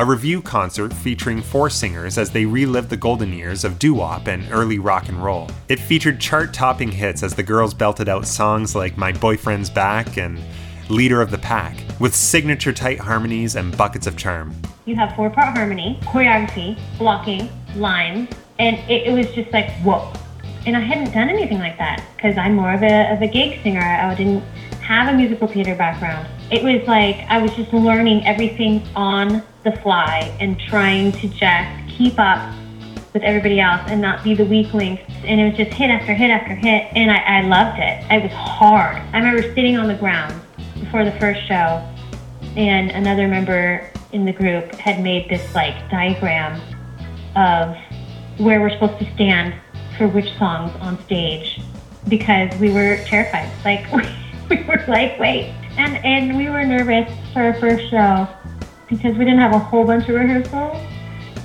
[SPEAKER 1] a revue concert featuring four singers as they relived the golden years of doo wop and early rock and roll. It featured chart topping hits as the girls belted out songs like My Boyfriend's Back and Leader of the Pack, with signature tight harmonies and buckets of charm.
[SPEAKER 2] You have four part harmony, choreography, blocking, lines, and it, it was just like, whoa. And I hadn't done anything like that because I'm more of a, of a gig singer. I didn't have a musical theater background. It was like I was just learning everything on the fly and trying to just keep up with everybody else and not be the weak link. And it was just hit after hit after hit. And I, I loved it. It was hard. I remember sitting on the ground before the first show, and another member in the group had made this like diagram of where we're supposed to stand for which songs on stage because we were terrified. Like <laughs> <laughs> we were like, wait, and and we were nervous for our first show because we didn't have a whole bunch of rehearsals,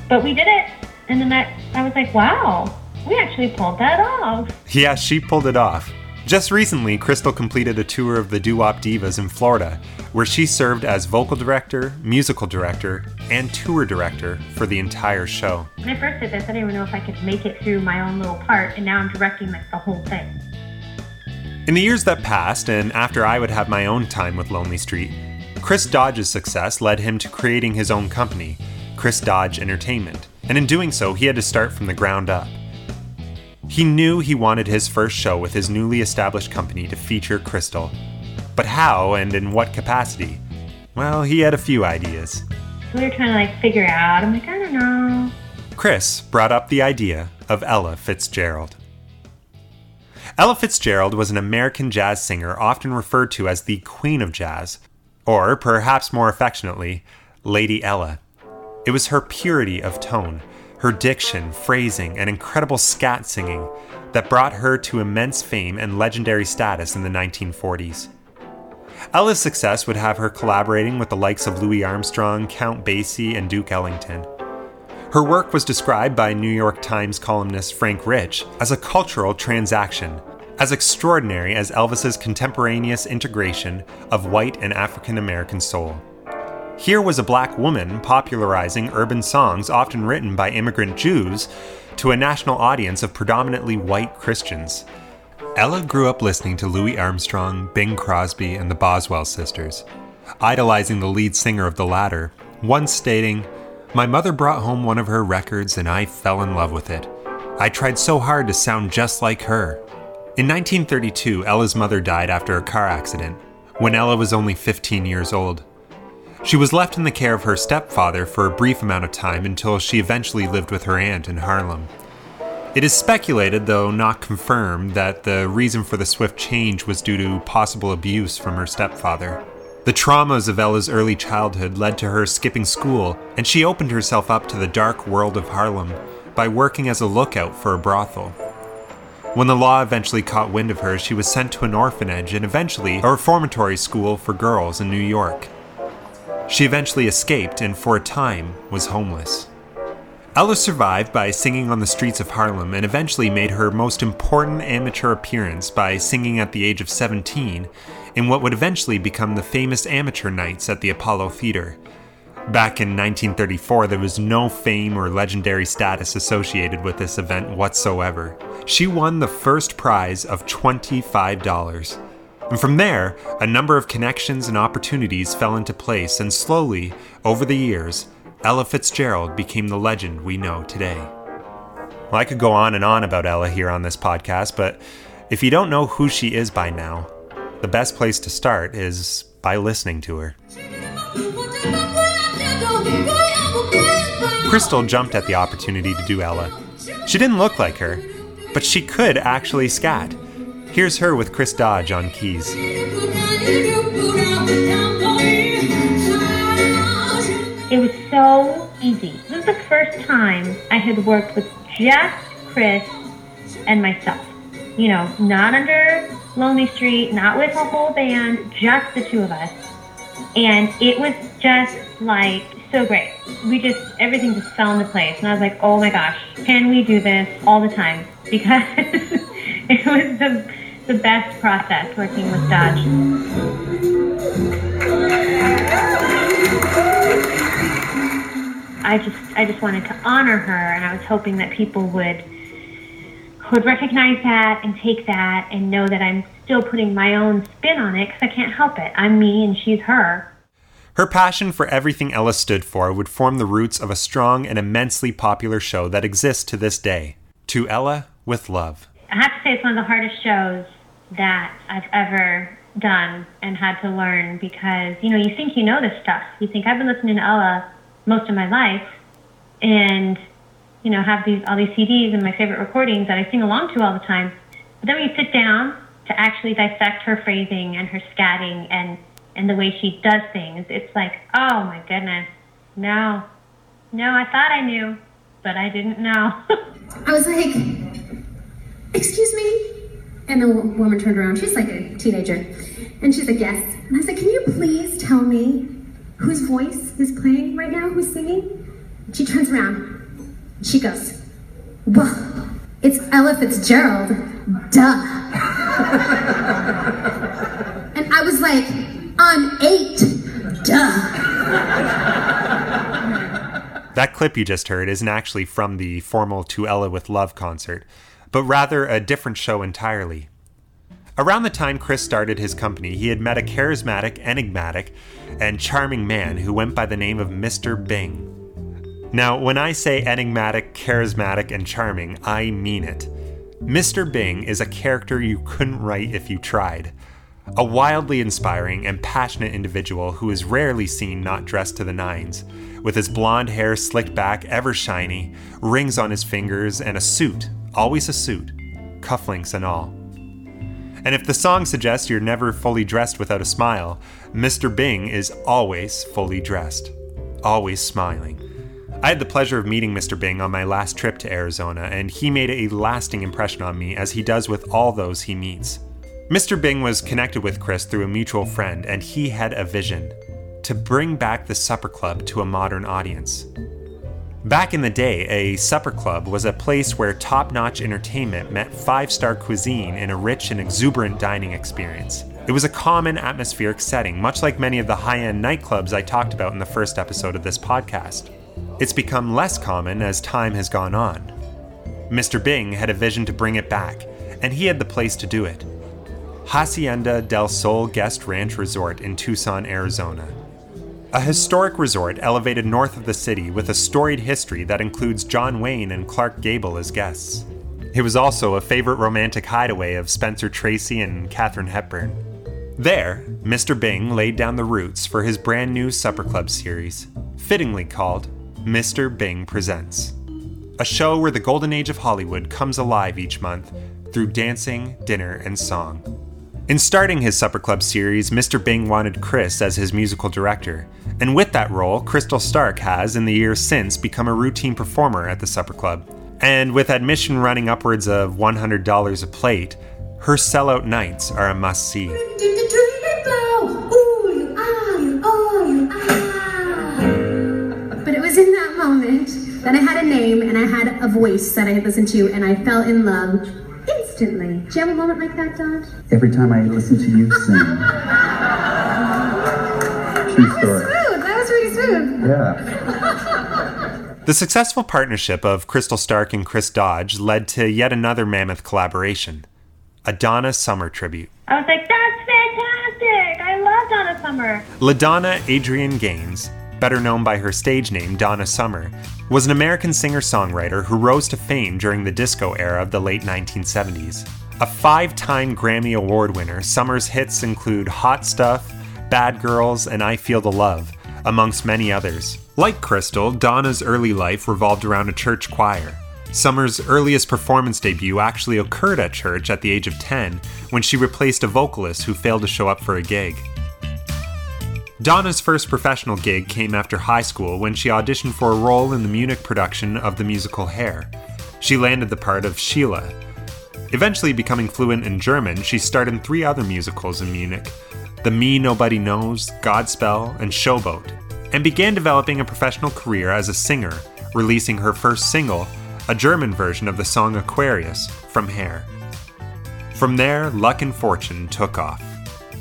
[SPEAKER 2] but we did it. And then that I was like, wow, we actually pulled that off.
[SPEAKER 1] Yeah, she pulled it off. Just recently, Crystal completed a tour of the Doo Wop Divas in Florida, where she served as vocal director, musical director, and tour director for the entire show.
[SPEAKER 2] When I first did this, I didn't even know if I could make it through my own little part, and now I'm directing like the whole thing.
[SPEAKER 1] In the years that passed, and after I would have my own time with Lonely Street, Chris Dodge's success led him to creating his own company, Chris Dodge Entertainment, and in doing so, he had to start from the ground up. He knew he wanted his first show with his newly established company to feature Crystal. But how and in what capacity? Well, he had a few ideas.
[SPEAKER 2] So we were trying to like figure out. I'm like, I don't know.
[SPEAKER 1] Chris brought up the idea of Ella Fitzgerald. Ella Fitzgerald was an American jazz singer often referred to as the Queen of Jazz, or perhaps more affectionately, Lady Ella. It was her purity of tone, her diction, phrasing, and incredible scat singing that brought her to immense fame and legendary status in the 1940s. Ella's success would have her collaborating with the likes of Louis Armstrong, Count Basie, and Duke Ellington. Her work was described by New York Times columnist Frank Rich as a cultural transaction, as extraordinary as Elvis's contemporaneous integration of white and African American soul. Here was a black woman popularizing urban songs often written by immigrant Jews to a national audience of predominantly white Christians. Ella grew up listening to Louis Armstrong, Bing Crosby, and the Boswell sisters, idolizing the lead singer of the latter, once stating, My mother brought home one of her records and I fell in love with it. I tried so hard to sound just like her. In 1932, Ella's mother died after a car accident, when Ella was only 15 years old. She was left in the care of her stepfather for a brief amount of time until she eventually lived with her aunt in Harlem. It is speculated, though not confirmed, that the reason for the swift change was due to possible abuse from her stepfather. The traumas of Ella's early childhood led to her skipping school, and she opened herself up to the dark world of Harlem by working as a lookout for a brothel. When the law eventually caught wind of her, she was sent to an orphanage and eventually a reformatory school for girls in New York. She eventually escaped and, for a time, was homeless. Ella survived by singing on the streets of Harlem and eventually made her most important amateur appearance by singing at the age of 17 in what would eventually become the famous amateur nights at the Apollo Theater. Back in 1934, there was no fame or legendary status associated with this event whatsoever. She won the first prize of $25. And from there, a number of connections and opportunities fell into place, and slowly, over the years, Ella Fitzgerald became the legend we know today. Well, I could go on and on about Ella here on this podcast, but if you don't know who she is by now, the best place to start is by listening to her. Crystal jumped at the opportunity to do Ella. She didn't look like her, but she could actually scat. Here's her with Chris Dodge on keys.
[SPEAKER 2] It was so easy. This was the first time I had worked with just Chris and myself. You know, not under Lonely Street, not with a whole band, just the two of us. And it was just like so great. We just, everything just fell into place. And I was like, oh my gosh, can we do this all the time? <laughs> Because it was the the best process working with Dodge. I just I just wanted to honor her and I was hoping that people would would recognize that and take that and know that I'm still putting my own spin on it because I can't help it. I'm me and she's her.
[SPEAKER 1] Her passion for everything Ella stood for would form the roots of a strong and immensely popular show that exists to this day. To Ella with love.
[SPEAKER 2] I have to say it's one of the hardest shows that I've ever done and had to learn because, you know, you think you know this stuff. You think I've been listening to Ella most of my life and, you know, have these all these CDs and my favorite recordings that I sing along to all the time. But then when you sit down to actually dissect her phrasing and her scatting and and the way she does things, it's like, oh my goodness, No. No, I thought I knew, but I didn't know. <laughs>
[SPEAKER 3] I was like, excuse me? And the woman turned around. She's like a teenager. And she's like, yes. And I was like, can you please tell me whose voice is playing right now? Who's singing? She turns around. She goes, well, it's Ella Fitzgerald. Duh. and I was like, I'm eight. Duh.
[SPEAKER 1] That clip you just heard isn't actually from the formal To Ella with Love concert, but rather a different show entirely. Around the time Chris started his company, he had met a charismatic, enigmatic, and charming man who went by the name of Mr. Bing. Now, when I say enigmatic, charismatic, and charming, I mean it. Mr. Bing is a character you couldn't write if you tried. A wildly inspiring and passionate individual who is rarely seen not dressed to the nines, with his blonde hair slicked back, ever shiny, rings on his fingers, and a suit, always a suit, cufflinks and all. And if the song suggests you're never fully dressed without a smile, Mr. Bing is always fully dressed, always smiling. I had the pleasure of meeting Mr. Bing on my last trip to Arizona, and he made a lasting impression on me as he does with all those he meets. Mr. Bing was connected with Chris through a mutual friend, and he had a vision to bring back the supper club to a modern audience. Back in the day, a supper club was a place where top notch entertainment met five star cuisine in a rich and exuberant dining experience. It was a common atmospheric setting, much like many of the high end nightclubs I talked about in the first episode of this podcast. It's become less common as time has gone on. Mr. Bing had a vision to bring it back, and he had the place to do it. Hacienda del Sol Guest Ranch Resort in Tucson, Arizona. A historic resort elevated north of the city with a storied history that includes John Wayne and Clark Gable as guests. It was also a favorite romantic hideaway of Spencer Tracy and Katharine Hepburn. There, Mr. Bing laid down the roots for his brand new Supper Club series, fittingly called Mr. Bing Presents. A show where the golden age of Hollywood comes alive each month through dancing, dinner, and song. In starting his Supper Club series, Mr. Bing wanted Chris as his musical director, and with that role, Crystal Stark has, in the years since, become a routine performer at the Supper Club. And with admission running upwards of $100 a plate, her sellout nights are a must see.
[SPEAKER 3] Was in that moment that I had a name and I had a voice that I had listened to, and I fell in love instantly. Do you have a moment like that, Dodge?
[SPEAKER 4] Every time I listen to you sing. True story.
[SPEAKER 3] That was really smooth.
[SPEAKER 4] Yeah.
[SPEAKER 1] The successful partnership of Crystal Stark and Chris Dodge led to yet another mammoth collaboration a Donna Summer tribute.
[SPEAKER 2] I was like, that's fantastic! I love Donna Summer.
[SPEAKER 1] LaDonna Adrian Gaines, better known by her stage name Donna Summer, was an American singer songwriter who rose to fame during the disco era of the late 1970s. A five time Grammy Award winner, Summer's hits include Hot Stuff, Bad Girls, and I Feel the Love, amongst many others. Like Crystal, Donna's early life revolved around a church choir. Summer's earliest performance debut actually occurred at church at the age of 10 when she replaced a vocalist who failed to show up for a gig. Donna's first professional gig came after high school when she auditioned for a role in the Munich production of the musical Hair. She landed the part of Sheila. Eventually becoming fluent in German, she starred in three other musicals in Munich The Me Nobody Knows, Godspell, and Showboat, and began developing a professional career as a singer, releasing her first single, a German version of the song Aquarius from Hair. From there, luck and fortune took off.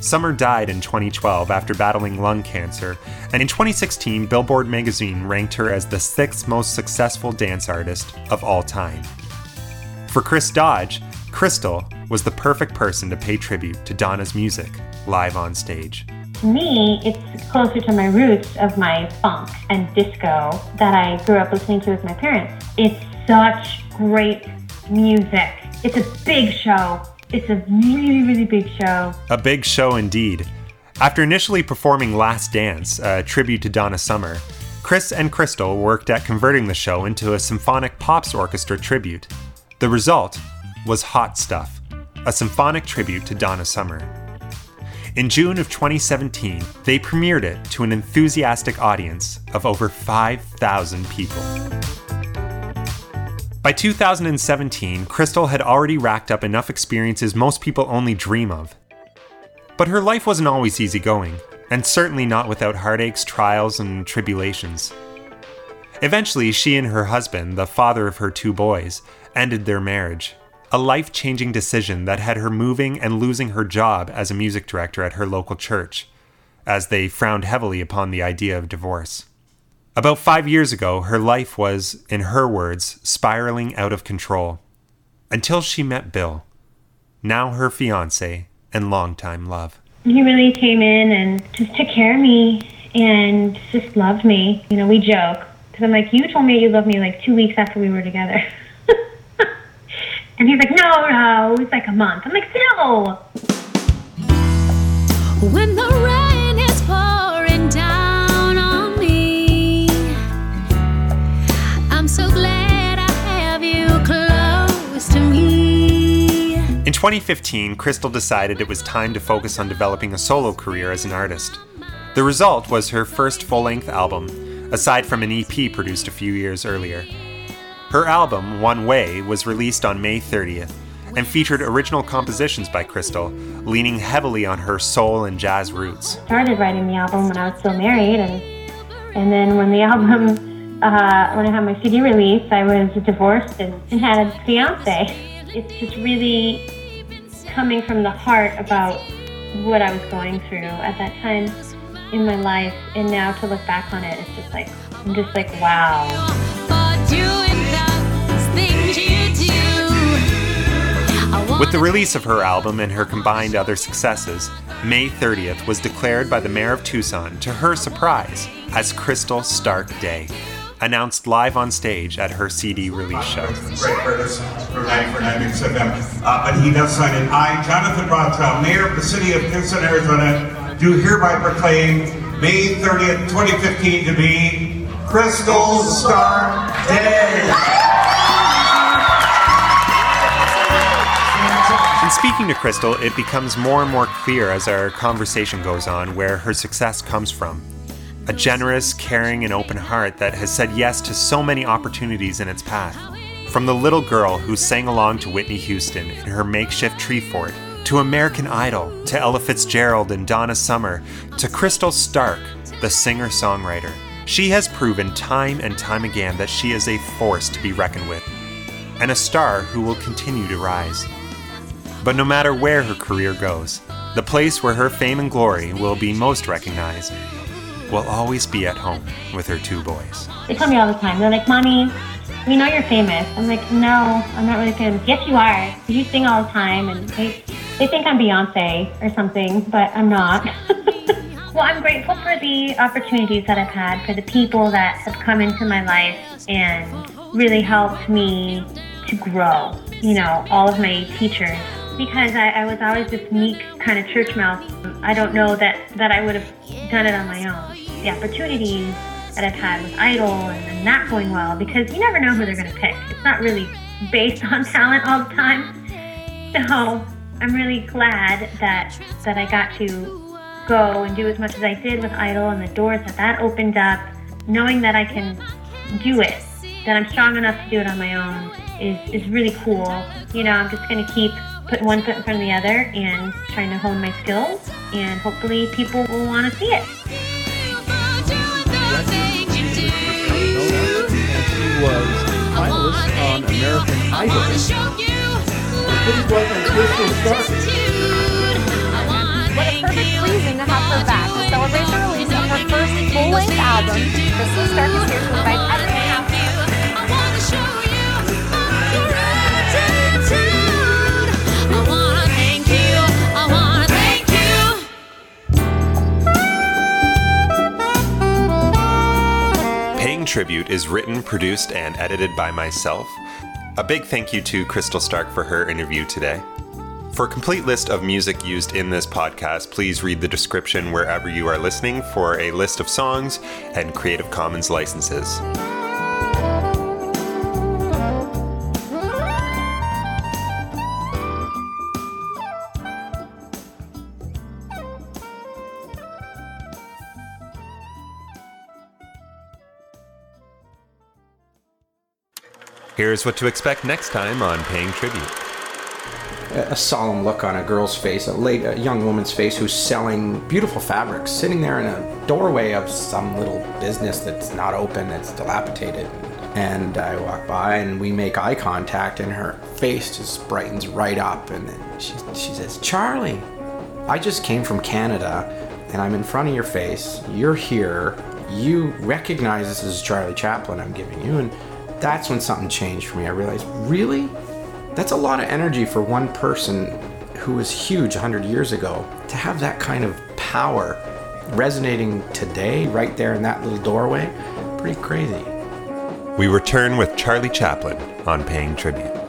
[SPEAKER 1] Summer died in 2012 after battling lung cancer, and in 2016, Billboard magazine ranked her as the sixth most successful dance artist of all time. For Chris Dodge, Crystal was the perfect person to pay tribute to Donna's music live on stage.
[SPEAKER 2] To me, it's closer to my roots of my funk and disco that I grew up listening to with my parents. It's such great music. It's a big show. It's a really, really big show.
[SPEAKER 1] A big show indeed. After initially performing Last Dance, a tribute to Donna Summer, Chris and Crystal worked at converting the show into a symphonic pops orchestra tribute. The result was Hot Stuff, a symphonic tribute to Donna Summer. In June of 2017, they premiered it to an enthusiastic audience of over 5,000 people. By 2017, Crystal had already racked up enough experiences most people only dream of. But her life wasn't always easygoing, and certainly not without heartaches, trials, and tribulations. Eventually, she and her husband, the father of her two boys, ended their marriage, a life changing decision that had her moving and losing her job as a music director at her local church, as they frowned heavily upon the idea of divorce. About five years ago, her life was, in her words, spiraling out of control. Until she met Bill, now her fiance and longtime love.
[SPEAKER 2] He really came in and just took care of me and just loved me. You know, we joke because I'm like, you told me you loved me like two weeks after we were together. <laughs> and he's like, no, no, it's like a month. I'm like, no.
[SPEAKER 5] When the rain
[SPEAKER 1] In 2015, Crystal decided it was time to focus on developing a solo career as an artist. The result was her first full length album, aside from an EP produced a few years earlier. Her album, One Way, was released on May 30th and featured original compositions by Crystal, leaning heavily on her soul and jazz roots.
[SPEAKER 2] I Started writing the album when I was still married, and and then when the <laughs> album, uh, when I had my CD release, I was divorced and, and <laughs> had a fiance. It's just really coming from the heart about what I was going through at that time in my life, and now to look back on it, it's just like I'm just like wow.
[SPEAKER 1] With the release of her album and her combined other successes, May 30th was declared by the mayor of Tucson, to her surprise, as Crystal Stark Day, announced live on stage at her CD release show.
[SPEAKER 6] Great Curtis for 949 said them. Uh, but he does sign it. I, Jonathan Rothschild, Mayor of the City of Tucson, Arizona, do hereby proclaim May 30th, 2015 to be Crystal Star Day.
[SPEAKER 1] In speaking to Crystal, it becomes more and more clear as our conversation goes on where her success comes from. A generous, caring, and open heart that has said yes to so many opportunities in its path. From the little girl who sang along to Whitney Houston in her makeshift tree fort, to American Idol, to Ella Fitzgerald and Donna Summer, to Crystal Stark, the singer songwriter. She has proven time and time again that she is a force to be reckoned with, and a star who will continue to rise. But no matter where her career goes, the place where her fame and glory will be most recognized will always be at home with her two boys.
[SPEAKER 2] They tell me all the time. They're like, "Mommy, we know you're famous." I'm like, "No, I'm not really famous." Yes, you are. You sing all the time, and they they think I'm Beyonce or something, but I'm not. <laughs> well, I'm grateful for the opportunities that I've had, for the people that have come into my life and really helped me to grow. You know, all of my teachers. Because I, I was always this meek kind of church mouse. I don't know that, that I would have done it on my own. The opportunities that I've had with Idol and, and that going well because you never know who they're going to pick. It's not really based <laughs> on talent all the time. So I'm really glad that that I got to go and do as much as I did with Idol and the doors that that opened up, knowing that I can do it, that I'm strong enough to do it on my own is, is really cool. You know, I'm just going to keep putting one foot in front of the other and trying to hone my skills and hopefully people will want to see it.
[SPEAKER 7] She was a finalist on American Idol. This Crystal Stark.
[SPEAKER 5] gratitude. I wanna
[SPEAKER 8] What a perfect reason to have her back to celebrate the release of her first full-length album. Crystal Stark here to
[SPEAKER 1] Tribute is written, produced, and edited by myself. A big thank you to Crystal Stark for her interview today. For a complete list of music used in this podcast, please read the description wherever you are listening for a list of songs and Creative Commons licenses. Here's what to expect next time on Paying Tribute.
[SPEAKER 9] a solemn look on a girl's face, a, late, a young woman's face who's selling beautiful fabrics, sitting there in a doorway of some little business that's not open, that's dilapidated. And I walk by and we make eye contact, and her face just brightens right up. And she, she says, Charlie, I just came from Canada and I'm in front of your face. You're here. You recognize this is Charlie Chaplin I'm giving you. And that's when something changed for me. I realized, really? That's a lot of energy for one person who was huge 100 years ago to have that kind of power resonating today, right there in that little doorway. Pretty crazy.
[SPEAKER 1] We return with Charlie Chaplin on Paying Tribute.